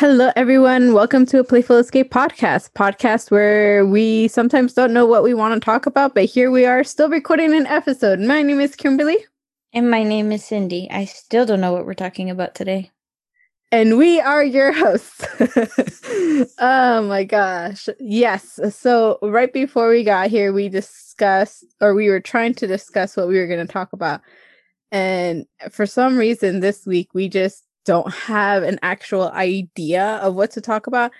Hello, everyone. Welcome to a Playful Escape podcast, podcast where we sometimes don't know what we want to talk about, but here we are still recording an episode. My name is Kimberly. And my name is Cindy. I still don't know what we're talking about today. And we are your hosts. oh my gosh. Yes. So, right before we got here, we discussed, or we were trying to discuss what we were going to talk about. And for some reason, this week, we just don't have an actual idea of what to talk about.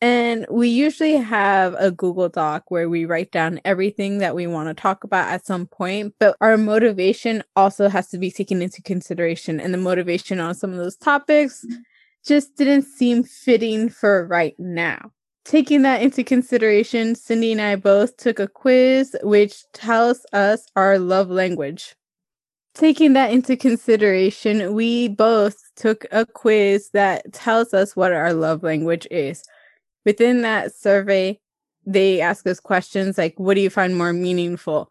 And we usually have a Google Doc where we write down everything that we want to talk about at some point, but our motivation also has to be taken into consideration. And the motivation on some of those topics just didn't seem fitting for right now. Taking that into consideration, Cindy and I both took a quiz which tells us our love language taking that into consideration, we both took a quiz that tells us what our love language is. Within that survey, they ask us questions like, What do you find more meaningful?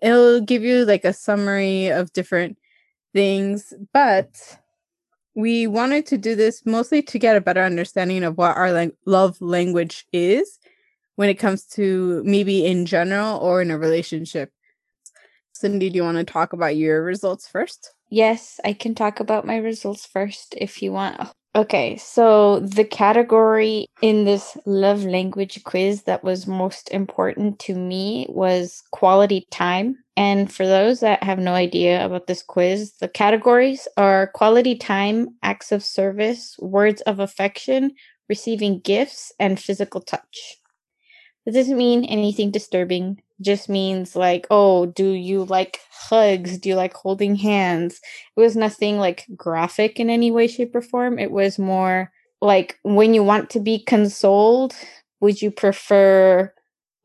It'll give you like a summary of different things, but we wanted to do this mostly to get a better understanding of what our lang- love language is when it comes to maybe in general or in a relationship. Cindy, do you want to talk about your results first? Yes, I can talk about my results first if you want. Okay, so the category in this love language quiz that was most important to me was quality time. And for those that have no idea about this quiz, the categories are quality time, acts of service, words of affection, receiving gifts, and physical touch. That doesn't mean anything disturbing just means like, oh, do you like hugs? Do you like holding hands? It was nothing like graphic in any way, shape, or form. It was more like when you want to be consoled, would you prefer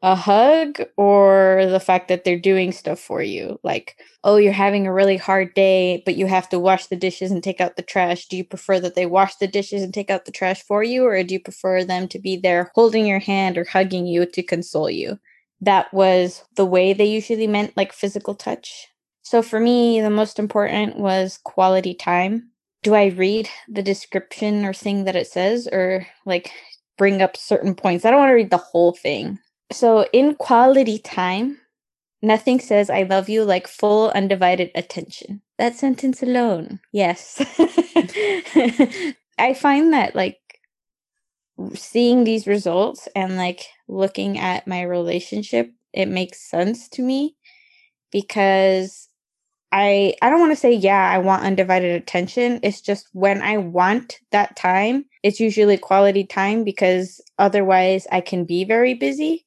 a hug or the fact that they're doing stuff for you? Like, oh, you're having a really hard day, but you have to wash the dishes and take out the trash. Do you prefer that they wash the dishes and take out the trash for you, or do you prefer them to be there holding your hand or hugging you to console you? That was the way they usually meant like physical touch. So for me, the most important was quality time. Do I read the description or thing that it says or like bring up certain points? I don't want to read the whole thing. So in quality time, nothing says I love you like full undivided attention. That sentence alone. Yes. I find that like seeing these results and like looking at my relationship, it makes sense to me because I I don't want to say yeah, I want undivided attention. It's just when I want that time, it's usually quality time because otherwise I can be very busy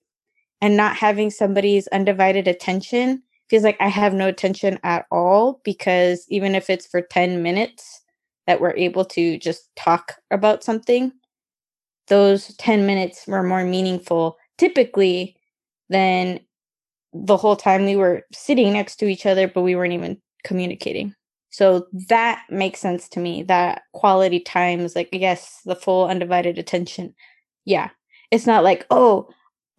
and not having somebody's undivided attention feels like I have no attention at all because even if it's for 10 minutes that we're able to just talk about something, those 10 minutes were more meaningful typically than the whole time we were sitting next to each other, but we weren't even communicating. So that makes sense to me. That quality time is like, yes, the full undivided attention. Yeah. It's not like, oh,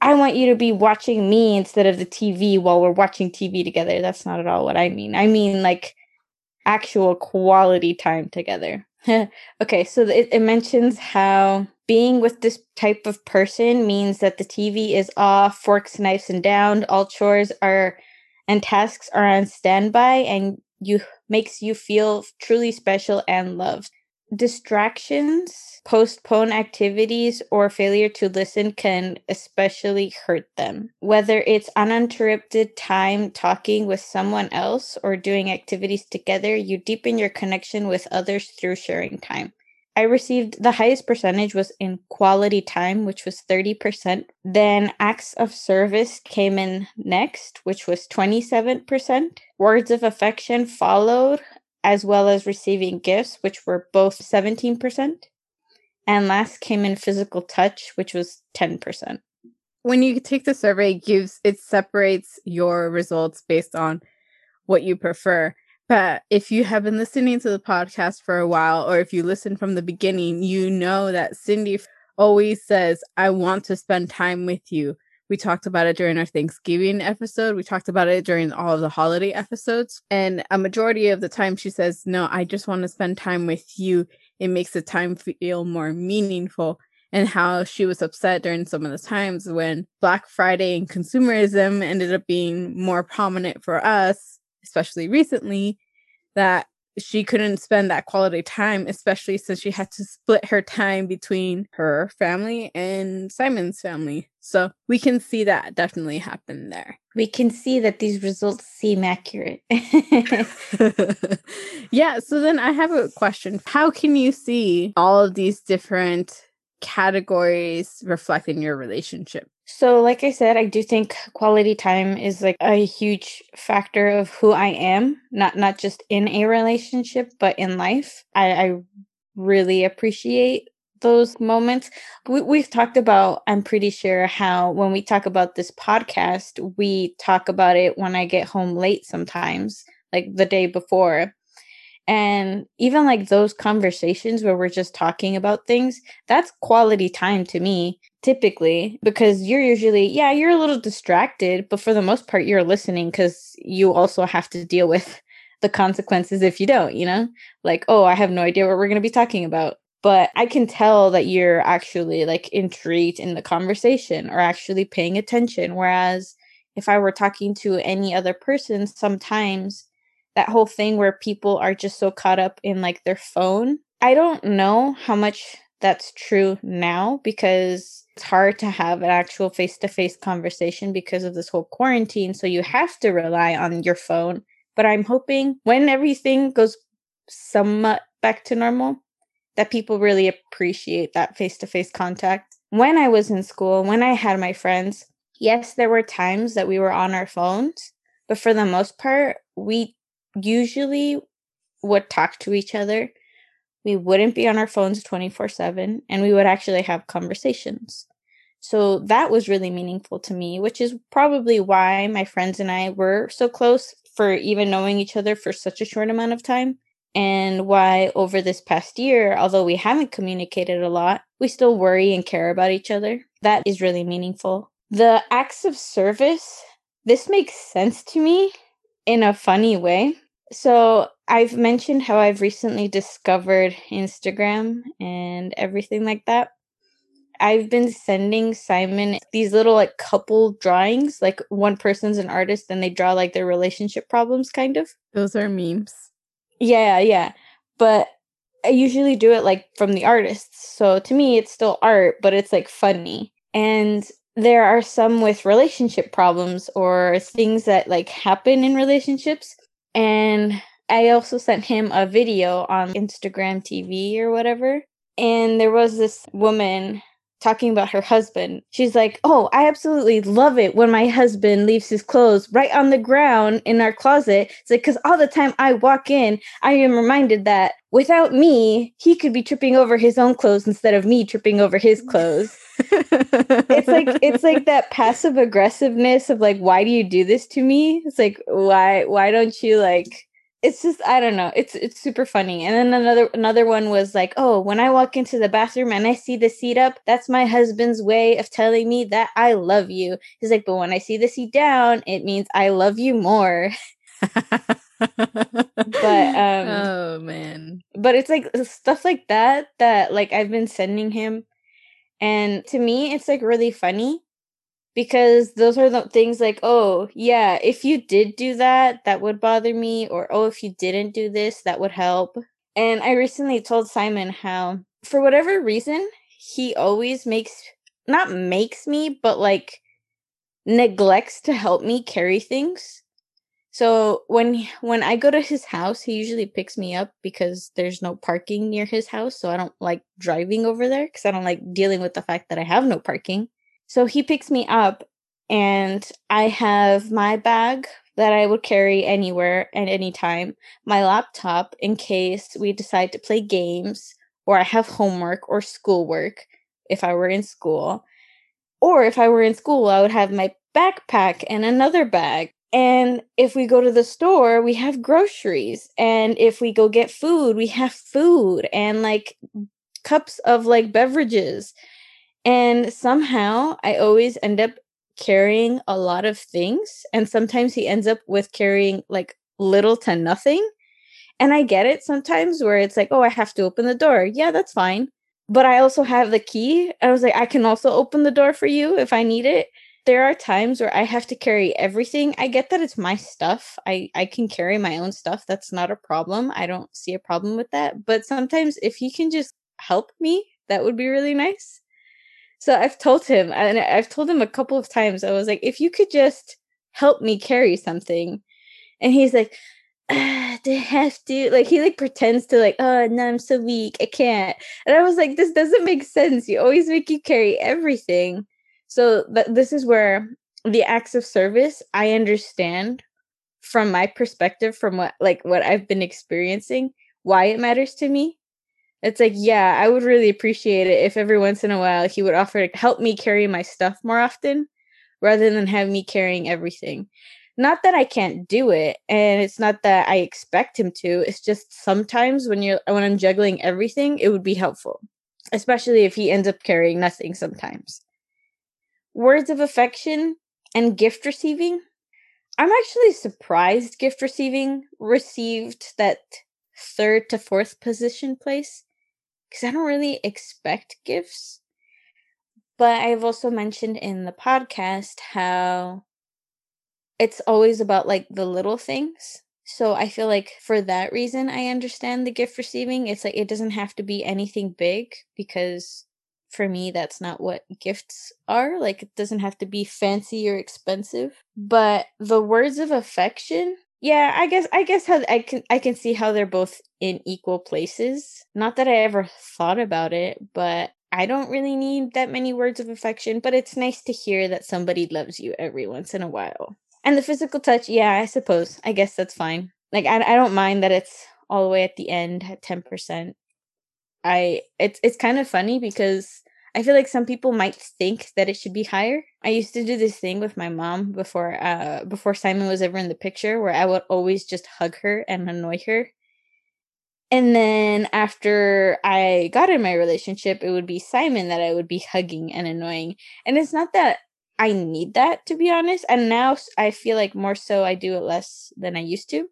I want you to be watching me instead of the TV while we're watching TV together. That's not at all what I mean. I mean, like, actual quality time together. okay, so it, it mentions how being with this type of person means that the TV is off, forks, knives, and down. All chores are and tasks are on standby, and you makes you feel truly special and loved. Distractions, postpone activities, or failure to listen can especially hurt them. Whether it's uninterrupted time talking with someone else or doing activities together, you deepen your connection with others through sharing time. I received the highest percentage was in quality time, which was 30%. Then acts of service came in next, which was 27%. Words of affection followed, as well as receiving gifts, which were both 17%. And last came in physical touch, which was 10%. When you take the survey, it gives it separates your results based on what you prefer. But if you have been listening to the podcast for a while, or if you listen from the beginning, you know that Cindy always says, I want to spend time with you, We talked about it during our Thanksgiving episode. We talked about it during all of the holiday episodes. And a majority of the time, she says, No, I just want to spend time with you. It makes the time feel more meaningful. And how she was upset during some of the times when Black Friday and consumerism ended up being more prominent for us, especially recently, that she couldn't spend that quality time, especially since she had to split her time between her family and Simon's family. So we can see that definitely happen there. We can see that these results seem accurate. yeah. So then I have a question. How can you see all of these different categories reflecting your relationship? So, like I said, I do think quality time is like a huge factor of who I am, not not just in a relationship, but in life. I, I really appreciate those moments. We, we've talked about, I'm pretty sure, how when we talk about this podcast, we talk about it when I get home late sometimes, like the day before. And even like those conversations where we're just talking about things, that's quality time to me, typically, because you're usually, yeah, you're a little distracted, but for the most part, you're listening because you also have to deal with the consequences if you don't, you know? Like, oh, I have no idea what we're going to be talking about. But I can tell that you're actually like intrigued in the conversation or actually paying attention. Whereas if I were talking to any other person, sometimes that whole thing where people are just so caught up in like their phone. I don't know how much that's true now because it's hard to have an actual face to face conversation because of this whole quarantine. So you have to rely on your phone. But I'm hoping when everything goes somewhat back to normal, that people really appreciate that face to face contact. When I was in school, when I had my friends, yes, there were times that we were on our phones, but for the most part, we usually would talk to each other. We wouldn't be on our phones 24 7, and we would actually have conversations. So that was really meaningful to me, which is probably why my friends and I were so close for even knowing each other for such a short amount of time. And why over this past year, although we haven't communicated a lot, we still worry and care about each other. That is really meaningful. The acts of service, this makes sense to me in a funny way. So, I've mentioned how I've recently discovered Instagram and everything like that. I've been sending Simon these little like couple drawings, like one person's an artist and they draw like their relationship problems kind of. Those are memes. Yeah, yeah. But I usually do it like from the artists. So to me it's still art, but it's like funny. And there are some with relationship problems or things that like happen in relationships and I also sent him a video on Instagram TV or whatever. And there was this woman talking about her husband. She's like, "Oh, I absolutely love it when my husband leaves his clothes right on the ground in our closet." It's like cuz all the time I walk in, I am reminded that without me, he could be tripping over his own clothes instead of me tripping over his clothes. it's like it's like that passive aggressiveness of like why do you do this to me? It's like why why don't you like it's just I don't know. It's it's super funny. And then another another one was like, "Oh, when I walk into the bathroom and I see the seat up, that's my husband's way of telling me that I love you." He's like, "But when I see the seat down, it means I love you more." but um oh man. But it's like stuff like that that like I've been sending him and to me it's like really funny because those are the things like, oh, yeah, if you did do that, that would bother me, or oh, if you didn't do this, that would help. And I recently told Simon how, for whatever reason, he always makes, not makes me, but like neglects to help me carry things. So when when I go to his house, he usually picks me up because there's no parking near his house, so I don't like driving over there cuz I don't like dealing with the fact that I have no parking. So he picks me up, and I have my bag that I would carry anywhere and any time, my laptop in case we decide to play games or I have homework or schoolwork if I were in school. Or if I were in school, I would have my backpack and another bag. And if we go to the store, we have groceries. And if we go get food, we have food and like cups of like beverages. And somehow I always end up carrying a lot of things and sometimes he ends up with carrying like little to nothing. And I get it sometimes where it's like, oh, I have to open the door. Yeah, that's fine. But I also have the key. I was like, I can also open the door for you if I need it. There are times where I have to carry everything. I get that it's my stuff. I I can carry my own stuff. That's not a problem. I don't see a problem with that. But sometimes if he can just help me, that would be really nice. So I've told him, and I've told him a couple of times, I was like, if you could just help me carry something. And he's like, ah, they have to like he like pretends to like oh no i'm so weak i can't and i was like this doesn't make sense you always make you carry everything so th- this is where the acts of service i understand from my perspective from what like what i've been experiencing why it matters to me it's like, yeah, I would really appreciate it if every once in a while he would offer to help me carry my stuff more often rather than have me carrying everything. Not that I can't do it and it's not that I expect him to. It's just sometimes when you're when I'm juggling everything, it would be helpful. Especially if he ends up carrying nothing sometimes. Words of affection and gift receiving. I'm actually surprised gift receiving received that third to fourth position place because I don't really expect gifts. But I've also mentioned in the podcast how it's always about like the little things. So I feel like for that reason, I understand the gift receiving. It's like it doesn't have to be anything big because for me, that's not what gifts are. Like it doesn't have to be fancy or expensive. But the words of affection, yeah, I guess I guess how I can I can see how they're both in equal places. Not that I ever thought about it, but I don't really need that many words of affection, but it's nice to hear that somebody loves you every once in a while. And the physical touch, yeah, I suppose. I guess that's fine. Like I I don't mind that it's all the way at the end at 10%. I it's it's kind of funny because I feel like some people might think that it should be higher. I used to do this thing with my mom before uh before Simon was ever in the picture where I would always just hug her and annoy her. And then after I got in my relationship, it would be Simon that I would be hugging and annoying. And it's not that I need that to be honest. And now I feel like more so I do it less than I used to.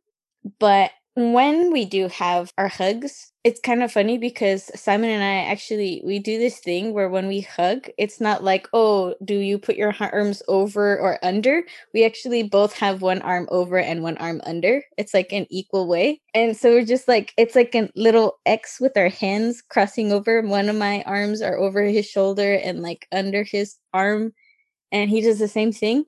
But when we do have our hugs, it's kind of funny because Simon and I actually we do this thing where when we hug, it's not like, "Oh, do you put your arms over or under?" We actually both have one arm over and one arm under. It's like an equal way. And so we're just like it's like a little X with our hands crossing over. One of my arms are over his shoulder and like under his arm and he does the same thing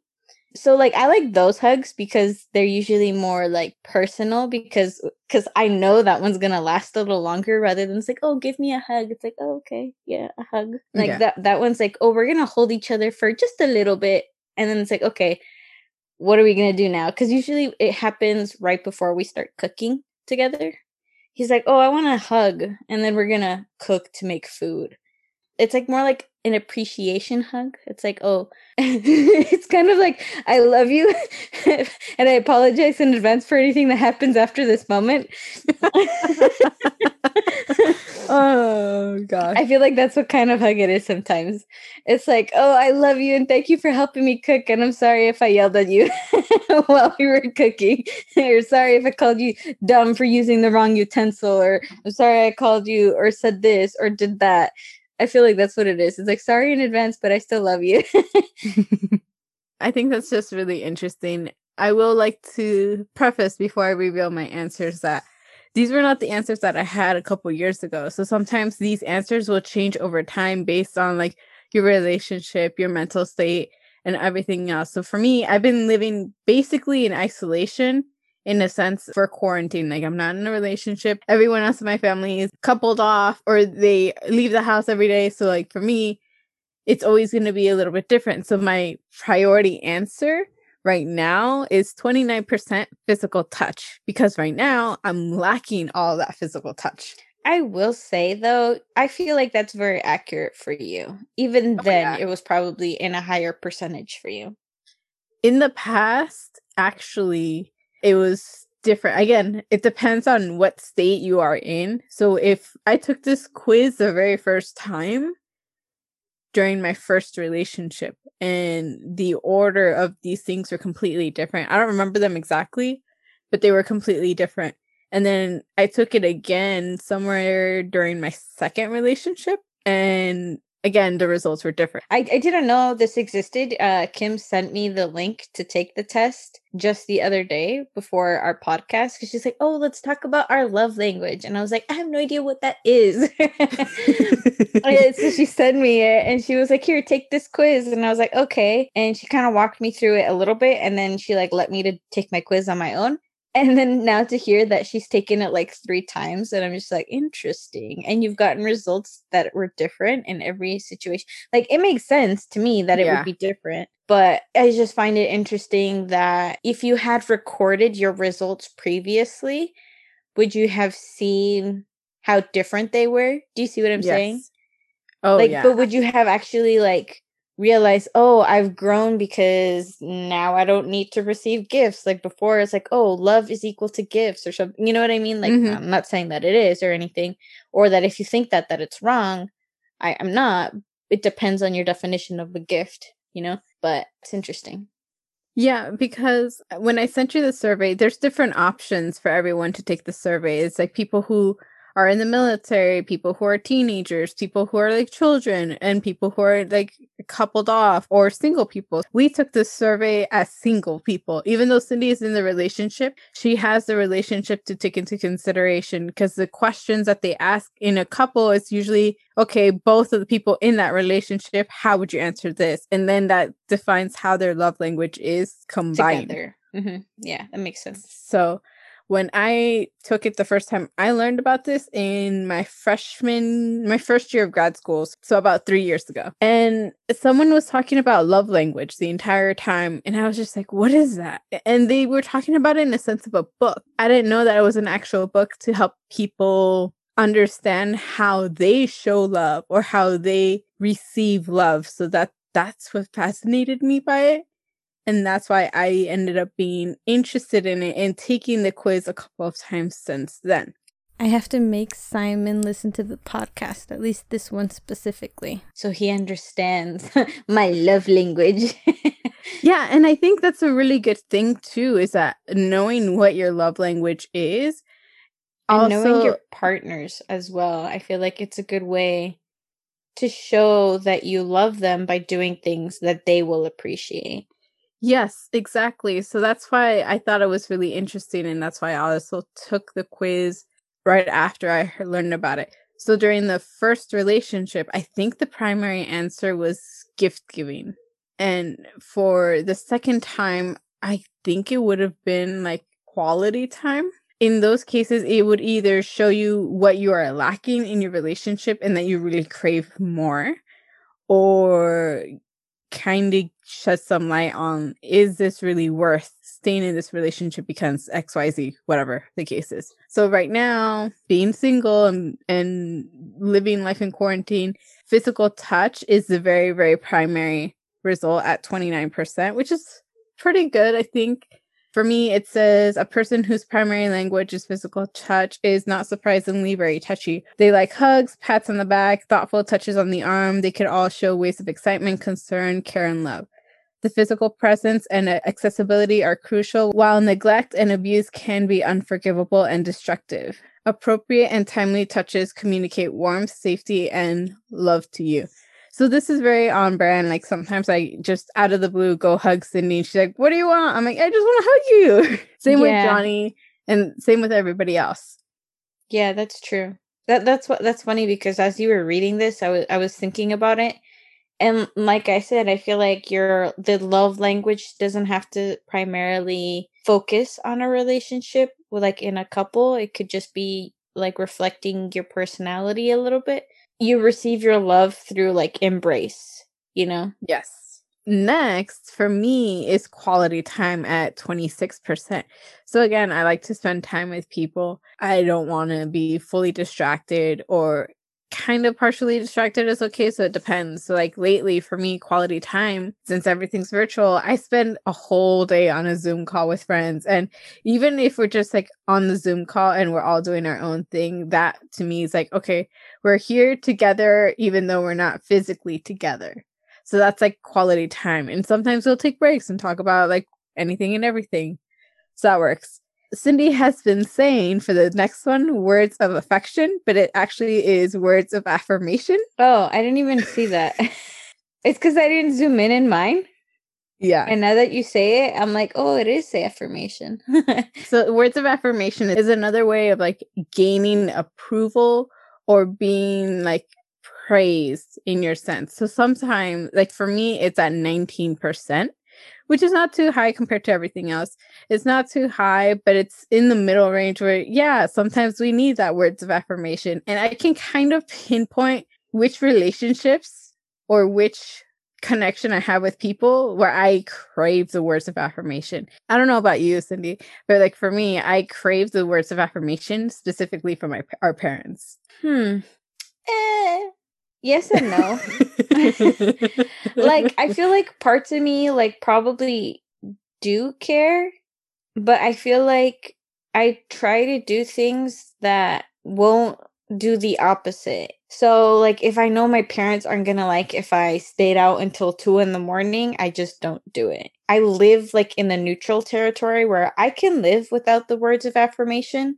so like i like those hugs because they're usually more like personal because because i know that one's gonna last a little longer rather than it's like oh give me a hug. It's like oh okay. Yeah a hug. Like yeah. that that one's like oh we're gonna hold each other for just a little bit. And then it's like okay what are we gonna do now? Because usually it happens right before we start cooking together. He's like oh i want a hug. And then we're gonna cook to make food. It's like more like an appreciation hug. It's like, oh, it's kind of like, I love you. and I apologize in advance for anything that happens after this moment. oh, gosh. I feel like that's what kind of hug it is sometimes. It's like, oh, I love you and thank you for helping me cook. And I'm sorry if I yelled at you while we were cooking. or sorry if I called you dumb for using the wrong utensil. Or I'm sorry I called you or said this or did that I feel like that's what it is. It's like sorry in advance, but I still love you. I think that's just really interesting. I will like to preface before I reveal my answers that these were not the answers that I had a couple years ago. So sometimes these answers will change over time based on like your relationship, your mental state, and everything else. So for me, I've been living basically in isolation in a sense for quarantine. Like I'm not in a relationship. Everyone else in my family is coupled off or they leave the house every day. So like for me, it's always going to be a little bit different. So my priority answer right now is 29% physical touch because right now I'm lacking all that physical touch. I will say though, I feel like that's very accurate for you. Even oh, then, it was probably in a higher percentage for you. In the past, actually, it was different. Again, it depends on what state you are in. So if I took this quiz the very first time, during my first relationship and the order of these things were completely different. I don't remember them exactly, but they were completely different. And then I took it again somewhere during my second relationship and again the results were different. I, I didn't know this existed. Uh kim sent me the link to take the test just the other day before our podcast because she's like oh let's talk about our love language. And i was like i have no idea what that is. So she sent me it and she was like here take this quiz. And i was like okay. And she kind of walked me through it a little bit and then she like let me to take my quiz on my own and then now to hear that she's taken it like three times and i'm just like interesting and you've gotten results that were different in every situation like it makes sense to me that it yeah. would be different but i just find it interesting that if you had recorded your results previously would you have seen how different they were do you see what i'm yes. saying oh like yeah. but would you have actually like realize, oh, I've grown because now I don't need to receive gifts. Like before, it's like, oh, love is equal to gifts or something. You know what I mean? Like, mm-hmm. I'm not saying that it is or anything, or that if you think that that it's wrong, I am not. It depends on your definition of a gift, you know. But it's interesting. Yeah, because when I sent you the survey, there's different options for everyone to take the survey. It's like people who are in the military, people who are teenagers, people who are like children, and people who are like coupled off or single people. We took this survey as single people. Even though Cindy is in the relationship, she has the relationship to take into consideration because the questions that they ask in a couple is usually okay, both of the people in that relationship, how would you answer this? And then that defines how their love language is combined. Together. Mm-hmm. Yeah, that makes sense. So when I took it the first time, I learned about this in my freshman, my first year of grad school. So about three years ago. And someone was talking about love language the entire time. And I was just like, what is that? And they were talking about it in the sense of a book. I didn't know that it was an actual book to help people understand how they show love or how they receive love. So that that's what fascinated me by it. And that's why I ended up being interested in it and taking the quiz a couple of times since then. I have to make Simon listen to the podcast, at least this one specifically. So he understands my love language. yeah, and I think that's a really good thing too, is that knowing what your love language is. And also, knowing your partners as well. I feel like it's a good way to show that you love them by doing things that they will appreciate. Yes, exactly. So that's why I thought it was really interesting. And that's why I also took the quiz right after I learned about it. So during the first relationship, I think the primary answer was gift giving. And for the second time, I think it would have been like quality time. In those cases, it would either show you what you are lacking in your relationship and that you really crave more, or kind of shed some light on is this really worth staying in this relationship because xyz whatever the case is? So right now being single and, and living life in quarantine physical touch is the very very primary result at 29% which is pretty good i think for me, it says a person whose primary language is physical touch is not surprisingly very touchy. They like hugs, pats on the back, thoughtful touches on the arm. They could all show ways of excitement, concern, care, and love. The physical presence and uh, accessibility are crucial, while neglect and abuse can be unforgivable and destructive. Appropriate and timely touches communicate warmth, safety, and love to you. So this is very on brand. Like sometimes I just out of the blue go hug Cindy and she's like, What do you want? I'm like, I just want to hug you. same yeah. with Johnny and same with everybody else. Yeah, that's true. That that's what that's funny because as you were reading this, I was I was thinking about it. And like I said, I feel like your the love language doesn't have to primarily focus on a relationship with like in a couple. It could just be like reflecting your personality a little bit you receive your love through like embrace, you know? Yes. Next for me is quality time at 26%. So again, I like to spend time with people. I don't want to be fully distracted or kind of partially distracted is okay. So it depends. So, like lately for me, quality time, since everything's virtual, I spend a whole day on a Zoom call with friends. And even if we're just like on the Zoom call and we're all doing our own thing, that to me is like, okay, we're here together, even though we're not physically together. So that's like quality time. And sometimes we'll take breaks and talk about like anything and everything. So that works. Cindy has been saying for the next one words of affection, but it actually is words of affirmation. Oh, I didn't even see that. it's because I didn't zoom in in mine. Yeah. And now that you say it, I'm like, oh, it is the affirmation. so, words of affirmation is another way of like gaining approval or being like praised in your sense. So, sometimes, like for me, it's at 19% which is not too high compared to everything else. It's not too high, but it's in the middle range where, yeah, sometimes we need that words of affirmation. And I can kind of pinpoint which relationships or which connection I have with people where I crave the words of affirmation. I don't know about you, Cindy, but like for me, I crave the words of affirmation specifically from my our parents. Hmm. Eh, yes and no. like I feel like parts of me like probably do care, but I feel like I try to do things that won't do the opposite. So like if I know my parents aren't gonna like if I stayed out until two in the morning, I just don't do it. I live like in the neutral territory where I can live without the words of affirmation,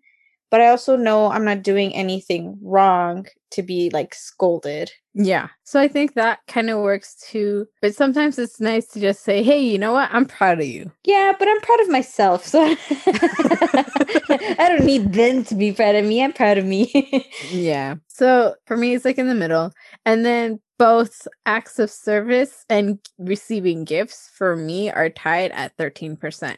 but I also know I'm not doing anything wrong to be like scolded. Yeah. So I think that kind of works too. But sometimes it's nice to just say, hey, you know what? I'm proud of you. Yeah, but I'm proud of myself. So I don't need them to be proud of me. I'm proud of me. yeah. So for me, it's like in the middle. And then both acts of service and receiving gifts for me are tied at 13%.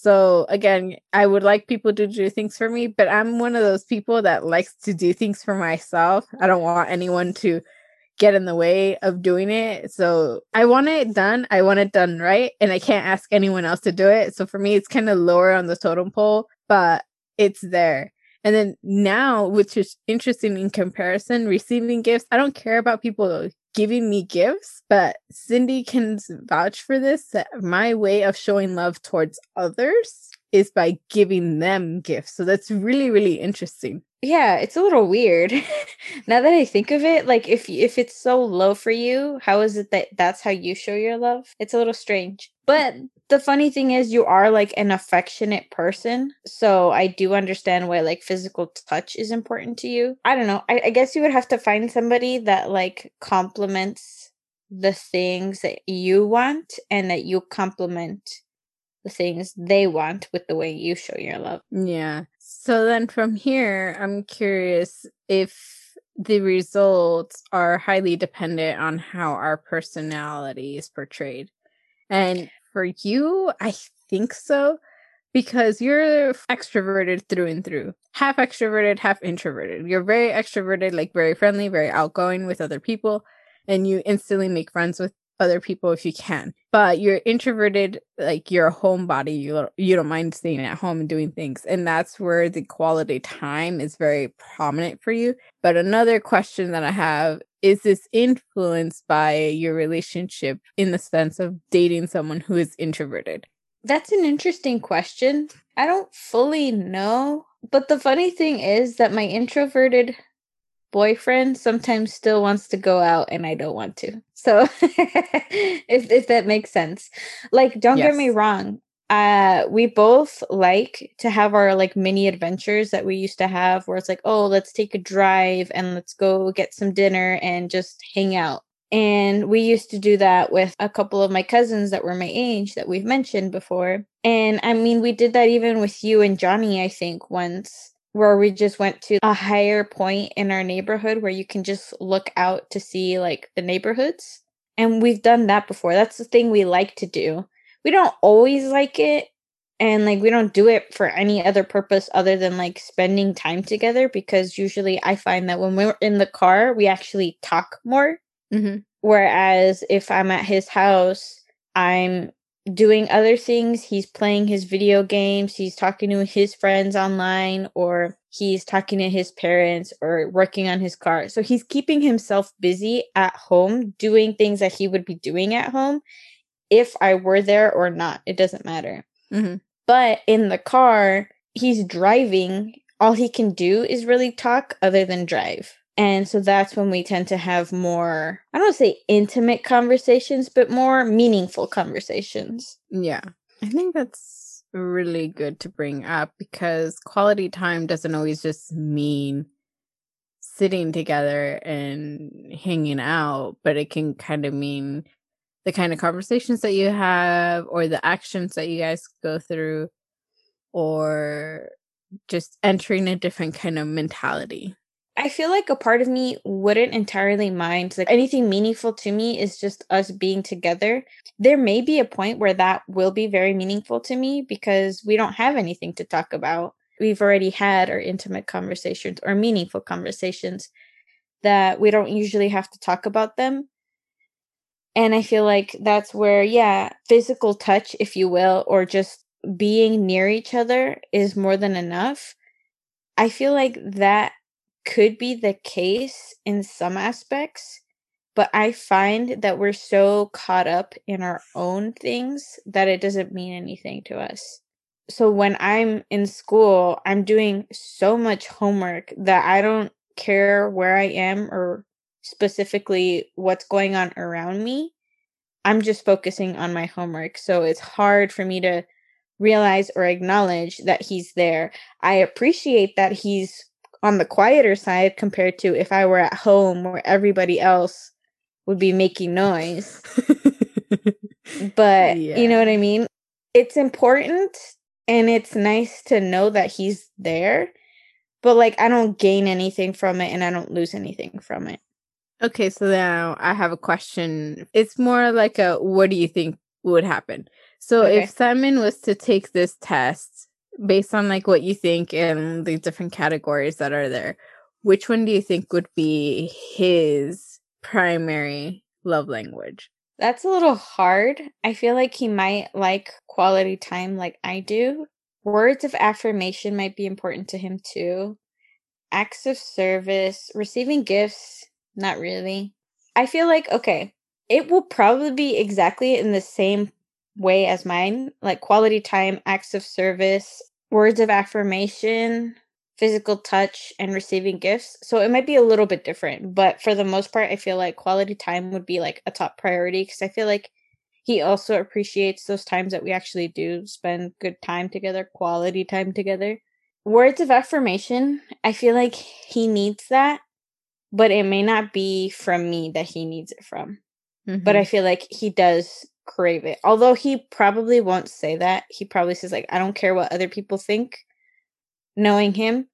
So again, I would like people to do things for me, but I'm one of those people that likes to do things for myself. I don't want anyone to get in the way of doing it. So I want it done. I want it done right. And I can't ask anyone else to do it. So for me, it's kind of lower on the totem pole, but it's there. And then now, which is interesting in comparison, receiving gifts, I don't care about people giving me gifts, but Cindy can vouch for this that my way of showing love towards others is by giving them gifts. So that's really, really interesting. Yeah, it's a little weird. now that I think of it, like if if it's so low for you, how is it that that's how you show your love? It's a little strange. But the funny thing is you are like an affectionate person, so I do understand why like physical touch is important to you. I don't know. I, I guess you would have to find somebody that like complements the things that you want and that you complement the things they want with the way you show your love. Yeah. So then from here, I'm curious if the results are highly dependent on how our personality is portrayed. And for you, I think so because you're extroverted through and through. Half extroverted, half introverted. You're very extroverted, like very friendly, very outgoing with other people, and you instantly make friends with other people if you can. But you're introverted, like you're a homebody. You you don't mind staying at home and doing things, and that's where the quality time is very prominent for you. But another question that I have is this influenced by your relationship in the sense of dating someone who is introverted? That's an interesting question. I don't fully know, but the funny thing is that my introverted boyfriend sometimes still wants to go out and I don't want to. So if if that makes sense. Like don't yes. get me wrong. Uh we both like to have our like mini adventures that we used to have where it's like, "Oh, let's take a drive and let's go get some dinner and just hang out." And we used to do that with a couple of my cousins that were my age that we've mentioned before. And I mean, we did that even with you and Johnny, I think, once where we just went to a higher point in our neighborhood where you can just look out to see like the neighborhoods. And we've done that before. That's the thing we like to do. We don't always like it and like we don't do it for any other purpose other than like spending time together because usually I find that when we're in the car, we actually talk more. Mm-hmm. Whereas if I'm at his house, I'm doing other things. He's playing his video games, he's talking to his friends online, or he's talking to his parents or working on his car. So he's keeping himself busy at home, doing things that he would be doing at home if I were there or not. It doesn't matter. Mm-hmm. But in the car, he's driving. All he can do is really talk other than drive. And so that's when we tend to have more, I don't say intimate conversations, but more meaningful conversations. Yeah. I think that's really good to bring up because quality time doesn't always just mean sitting together and hanging out, but it can kind of mean the kind of conversations that you have or the actions that you guys go through or just entering a different kind of mentality. I feel like a part of me wouldn't entirely mind. Like anything meaningful to me is just us being together. There may be a point where that will be very meaningful to me because we don't have anything to talk about. We've already had our intimate conversations or meaningful conversations that we don't usually have to talk about them. And I feel like that's where, yeah, physical touch, if you will, or just being near each other is more than enough. I feel like that could be the case in some aspects, but I find that we're so caught up in our own things that it doesn't mean anything to us. So when I'm in school, I'm doing so much homework that I don't care where I am or specifically what's going on around me. I'm just focusing on my homework. So it's hard for me to realize or acknowledge that he's there. I appreciate that he's on the quieter side compared to if I were at home where everybody else would be making noise. but yeah. you know what I mean? It's important and it's nice to know that he's there, but like I don't gain anything from it and I don't lose anything from it. Okay, so now I have a question. It's more like a what do you think would happen? So okay. if Simon was to take this test based on like what you think and the different categories that are there, which one do you think would be his primary love language? That's a little hard. I feel like he might like quality time like I do. Words of affirmation might be important to him too. Acts of service, receiving gifts, not really. I feel like, okay, it will probably be exactly in the same way as mine, like quality time, acts of service, words of affirmation, physical touch, and receiving gifts. So it might be a little bit different, but for the most part, I feel like quality time would be like a top priority because I feel like he also appreciates those times that we actually do spend good time together, quality time together. Words of affirmation, I feel like he needs that, but it may not be from me that he needs it from. Mm-hmm. But I feel like he does crave it. Although he probably won't say that. He probably says like I don't care what other people think knowing him,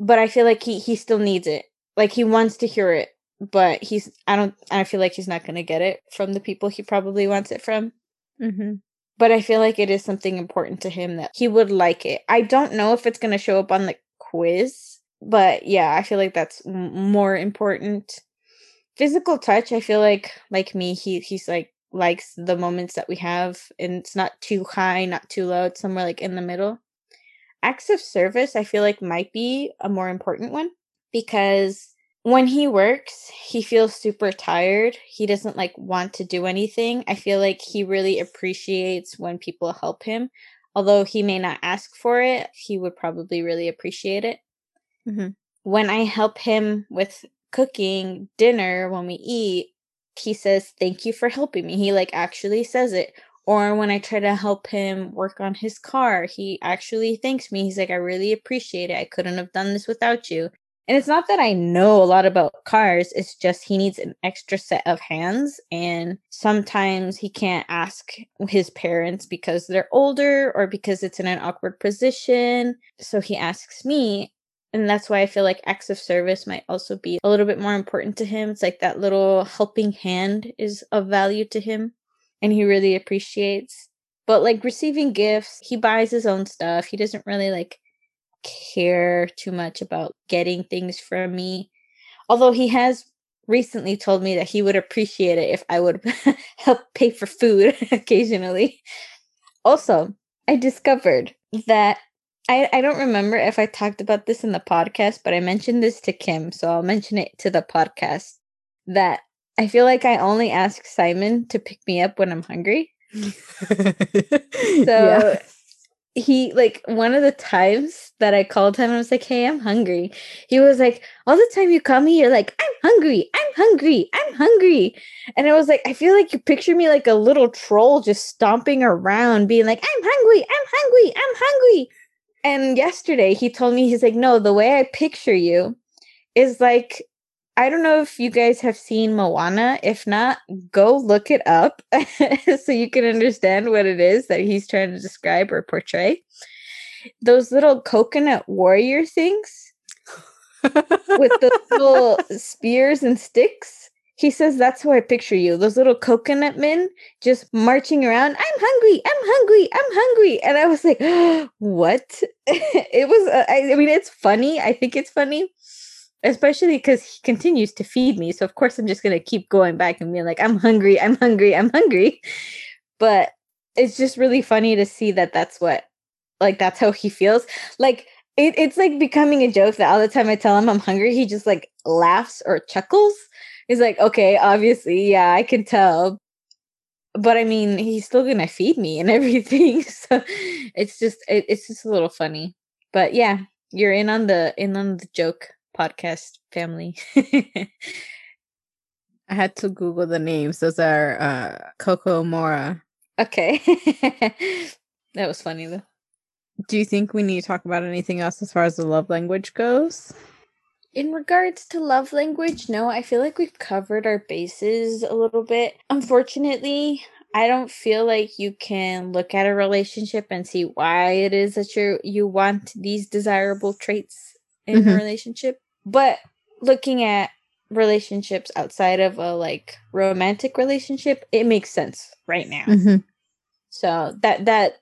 but I feel like he he still needs it. Like he wants to hear it, but he's I don't I feel like he's not going to get it from the people he probably wants it from. hmm But I feel like it is something important to him that he would like it. I don't know if it's going to show up on the quiz, but yeah, I feel like that's m- more important. Physical touch, I feel like like me, he he's like likes the moments that we have and it's not too high, not too low, it's somewhere like in the middle. Acts of service I feel like might be a more important one because when he works, he feels super tired. He doesn't like want to do anything. I feel like he really appreciates when people help him. Although he may not ask for it, he would probably really appreciate it. Mm-hmm. When I help him with cooking dinner when we eat, he says, Thank you for helping me. He like actually says it. Or when I try to help him work on his car, he actually thanks me. He's like, I really appreciate it. I couldn't have done this without you. And it's not that I know a lot about cars, it's just he needs an extra set of hands. And sometimes he can't ask his parents because they're older or because it's in an awkward position. So he asks me and that's why I feel like acts of service might also be a little bit more important to him. It's like that little helping hand is of value to him and he really appreciates. But like receiving gifts, he buys his own stuff. He doesn't really like care too much about getting things from me. Although he has recently told me that he would appreciate it if I would help pay for food occasionally. Also, I discovered that I, I don't remember if I talked about this in the podcast, but I mentioned this to Kim, so I'll mention it to the podcast that I feel like I only ask Simon to pick me up when I'm hungry. so yeah. he like one of the times that I called him, I was like, "Hey, I'm hungry." He was like, "All the time you call me, you're like, I'm hungry, I'm hungry, I'm hungry," and I was like, "I feel like you picture me like a little troll just stomping around, being like, I'm hungry, I'm hungry, I'm hungry." And yesterday he told me he's like, "No, the way I picture you is like I don't know if you guys have seen Moana. If not, go look it up so you can understand what it is that he's trying to describe or portray. Those little coconut warrior things with the little spears and sticks. He says that's how I picture you. Those little coconut men just marching around. I'm hungry. I'm hungry. I'm hungry. And I was like, what? it was, uh, I, I mean, it's funny. I think it's funny especially because he continues to feed me. So of course I'm just gonna keep going back and being like, I'm hungry, I'm hungry, I'm hungry. But it's just really funny to see that that's what, like, that's how he feels. Like it, it's like becoming a joke that all the time I tell him I'm hungry, he just like laughs or chuckles. He's like, okay, obviously, yeah, I can tell. But I mean, he's still gonna feed me and everything. So it's just, it, it's just a little funny. But yeah, you're in on the in on the joke podcast family. I had to Google the names. Those are uh, Coco Mora. Okay. that was funny though. Do you think we need to talk about anything else as far as the love language goes? In regards to love language, no, I feel like we've covered our bases a little bit. Unfortunately, I don't feel like you can look at a relationship and see why it is that you you want these desirable traits in mm-hmm. a relationship. But looking at relationships outside of a like romantic relationship, it makes sense right now. Mm-hmm. So that that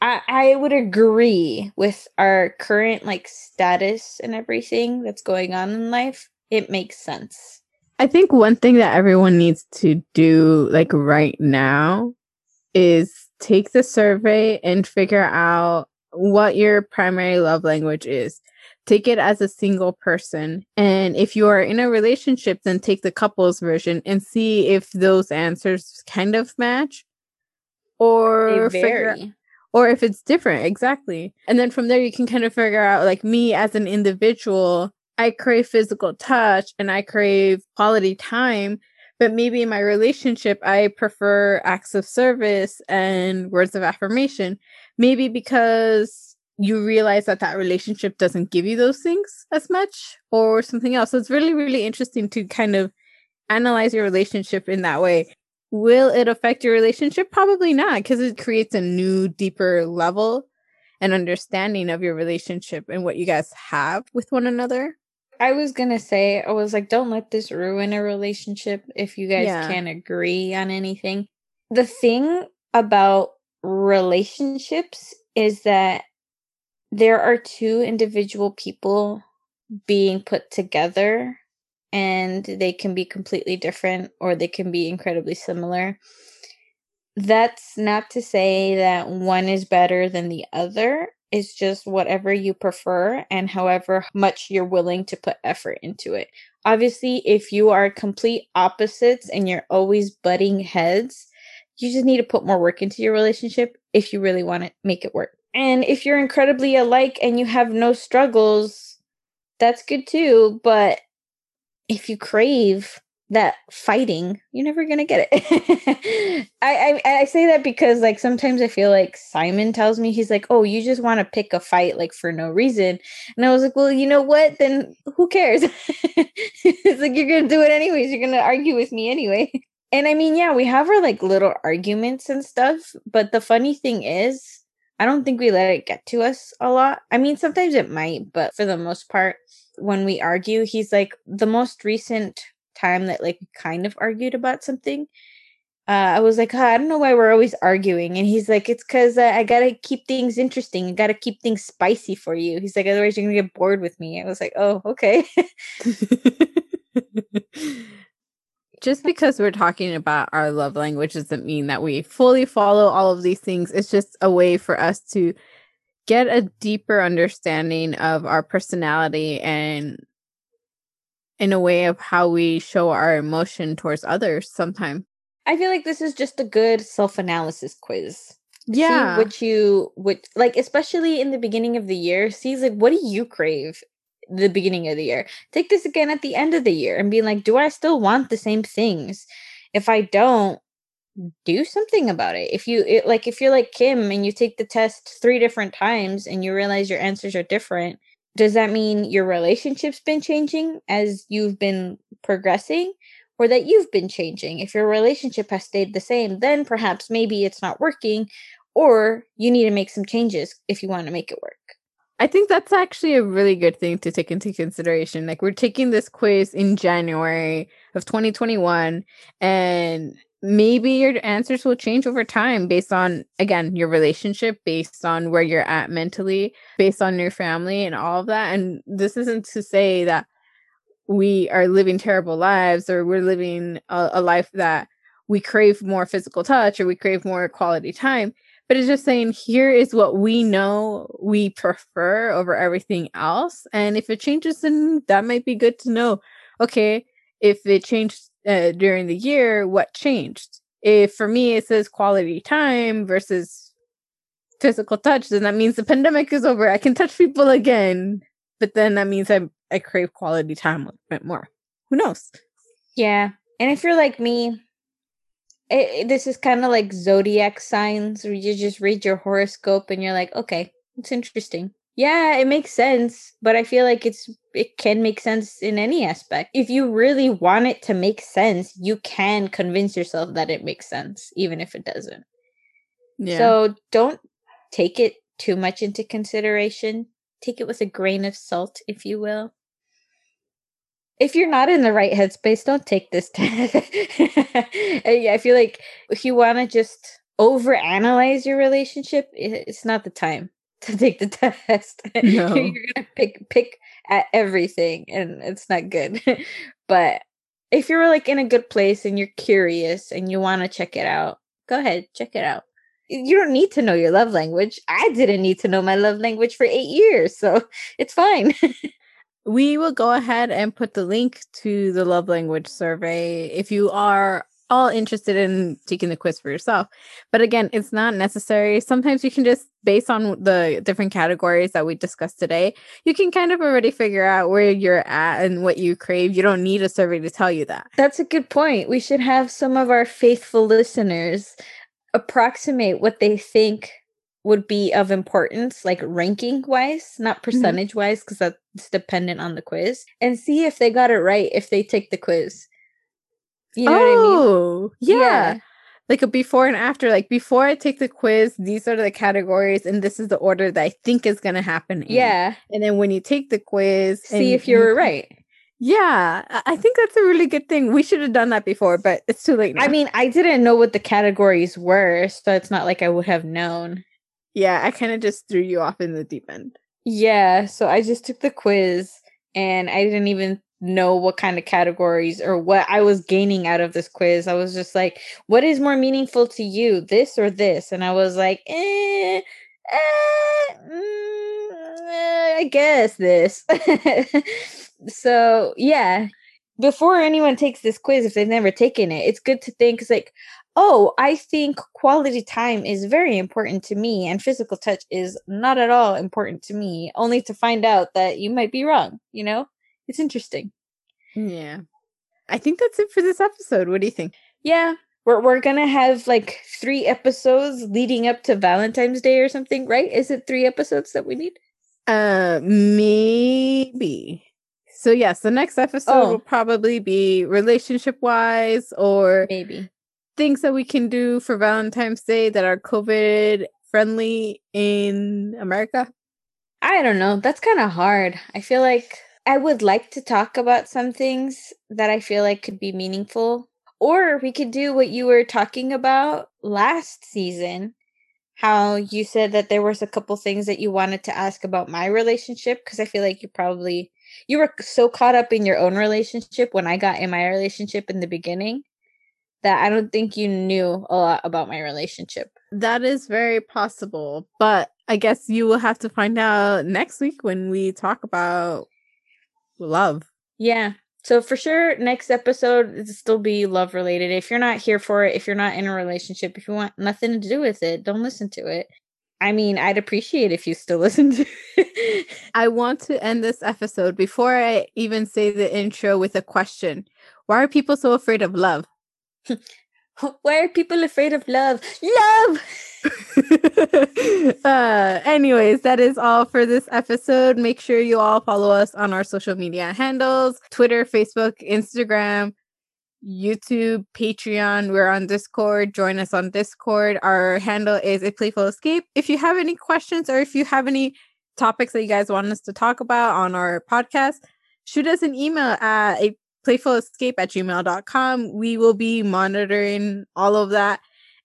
I I would agree with our current like status and everything that's going on in life. It makes sense. I think one thing that everyone needs to do like right now is take the survey and figure out what your primary love language is take it as a single person. And if you are in a relationship, then take the couples version and see if those answers kind of match or figure or if it's different exactly and then from there you can kind of figure out like me as an individual i crave physical touch and i crave quality time but maybe in my relationship i prefer acts of service and words of affirmation maybe because you realize that that relationship doesn't give you those things as much or something else. So it's really, really interesting to kind of analyze your relationship in that way. Will it affect your relationship? Probably not, because it creates a new, deeper level and understanding of your relationship and what you guys have with one another. I was gonna say, I was like, don't let this ruin a relationship if you guys yeah. can't agree on anything. The thing about relationships is that there are two individual people being put together and they can be completely different or they can be incredibly similar. That's not to say that one is better than the other. It's just whatever you prefer and however much you're willing to put effort into it. Obviously, if you are complete opposites and you're always butting heads, you just need to put more work into your relationship if you really want to make it work. And if you're incredibly alike and you have no struggles, that's good too. But if you crave that fighting, you're never gonna get it. I, I I say that because like sometimes I feel like Simon tells me he's like, "Oh, you just want to pick a fight like for no reason," and I was like, "Well, you know what? Then who cares? it's like you're gonna do it anyways. You're gonna argue with me anyway." And I mean, yeah, we have our like little arguments and stuff, but the funny thing is, I don't think we let it get to us a lot. I mean, sometimes it might, but for the most part, when we argue, he's like the most recent time that like we kind of argued about something. Uh, I was like, oh, I don't know why we're always arguing. And he's like, it's because uh, I got to keep things interesting. I got to keep things spicy for you. He's like, otherwise you're going to get bored with me. I was like, oh, okay. just because we're talking about our love language doesn't mean that we fully follow all of these things. It's just a way for us to get a deeper understanding of our personality and in a way of how we show our emotion towards others sometimes. I feel like this is just a good self-analysis quiz. Yeah. See what you would like, especially in the beginning of the year. See, like, what do you crave the beginning of the year? Take this again at the end of the year and be like, do I still want the same things? If I don't, do something about it. If you it, like, if you're like Kim and you take the test three different times and you realize your answers are different, does that mean your relationship's been changing as you've been progressing? or that you've been changing. If your relationship has stayed the same, then perhaps maybe it's not working, or you need to make some changes if you want to make it work. I think that's actually a really good thing to take into consideration. Like we're taking this quiz in January of 2021 and maybe your answers will change over time based on again your relationship based on where you're at mentally based on your family and all of that. And this isn't to say that we are living terrible lives or we're living a, a, life that we crave more physical touch or we crave more quality time but it's just saying here is what we know we prefer over everything else. And if it changes then that might be good to know okay if it changed uh, during the year what changed if for me it says quality time versus physical touch then that means the pandemic is over i can touch people again but then that means i'm I crave quality time a bit more. Who knows? Yeah. And if you're like me, it, this is kind of like zodiac signs where you just read your horoscope and you're like, okay, it's interesting. Yeah, it makes sense, but I feel like it's it can make sense in any aspect. If you really want it to make sense, you can convince yourself that it makes sense even if it doesn't. Yeah. So don't take it too much into consideration. Take it with a grain of salt, if you will if you're not in the right headspace, don't take this test. I feel like if you want to just overanalyze your relationship, it's not the time to take the test. No. you're gonna pick pick at everything, and it's not good. but if you're like in a good place and you're curious and you want to check it out, go ahead, check it out. You don't need to know your love language. I didn't need to know my love language for eight years, so it's fine we will go ahead and put the link to the love language survey if you are all interested in taking the quiz for yourself. But again, it's not necessary. Sometimes you can just, based on the different categories that we discussed today, you can kind of already figure out where you're at and what you crave. You don't need a survey to tell you that. That's a good point. We should have some of our faithful listeners approximate what they think would be of importance, like ranking wise, not mm-hmm. percentage wise, because that's dependent on the quiz, and see if they got it right if they take the quiz. You know oh, what I mean? Oh, yeah. yeah. Like a before and after, like before I take the quiz, these are the categories, and this is the order that I think is going to happen. In. Yeah. And then when you take the quiz, see if you're you, right. Yeah, I think that's a really good thing. We should have done that before, but it's too late now. I mean, I didn't know what the categories were, so it's not like I would have known. Yeah, I kind of just threw you off in the deep end. Yeah, so I just took the quiz and I didn't even know what kind of categories or what I was gaining out of this quiz. I was just like, what is more meaningful to you, this or this? And I was like, eh, eh, mm, eh I guess this. so, yeah, before anyone takes this quiz, if they've never taken it, it's good to think, like, oh, I think quality time is very important to me and physical touch is not at all important to me, only to find out that you might be wrong, you know? It's interesting. Yeah. I think that's it for this episode. What do you think? Yeah. We're we're gonna have like three episodes leading up to Valentine's Day or something, right? Is it three episodes that we need? Uh maybe. So yes, the next episode oh. will probably be relationship wise or maybe things that we can do for Valentine's Day that are COVID friendly in America? I don't know. That's kind of hard. I feel like I would like to talk about some things that I feel like could be meaningful. Or we could do what you were talking about last season. How you said that there was a couple things that you wanted to ask about my relationship because I feel like you probably you were so caught up in your own relationship when I got in my relationship in the beginning that I don't think you knew a lot about my relationship. That is very possible, but I guess you will have to find out next week when we talk about love. Yeah. So for sure, next episode it'll still be love related. If you're not here for it, if you're not in a relationship, if you want nothing to do with it, don't listen to it. I mean, I'd appreciate if you still listen to it. I want to end this episode before I even say the intro with a question. Why are people so afraid of love? Why are people afraid of love? Love! uh, anyways, that is all for this episode. Make sure you all follow us on our social media handles Twitter, Facebook, Instagram, YouTube, Patreon. We're on Discord. Join us on Discord. Our handle is a playful escape. If you have any questions or if you have any topics that you guys want us to talk about on our podcast, shoot us an email at a playful escape at gmail.com. We will be monitoring all of that.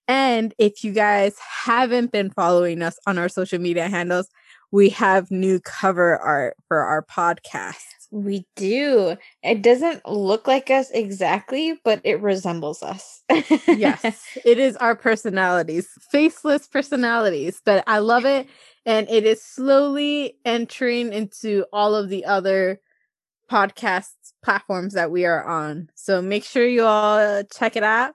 And if you guys haven't been following us on our social media handles, we have new cover art for our podcast. We do. It doesn't look like us exactly, but it resembles us. yes, it is our personalities, faceless personalities, but I love it. And it is slowly entering into all of the other podcast platforms that we are on. So make sure you all check it out.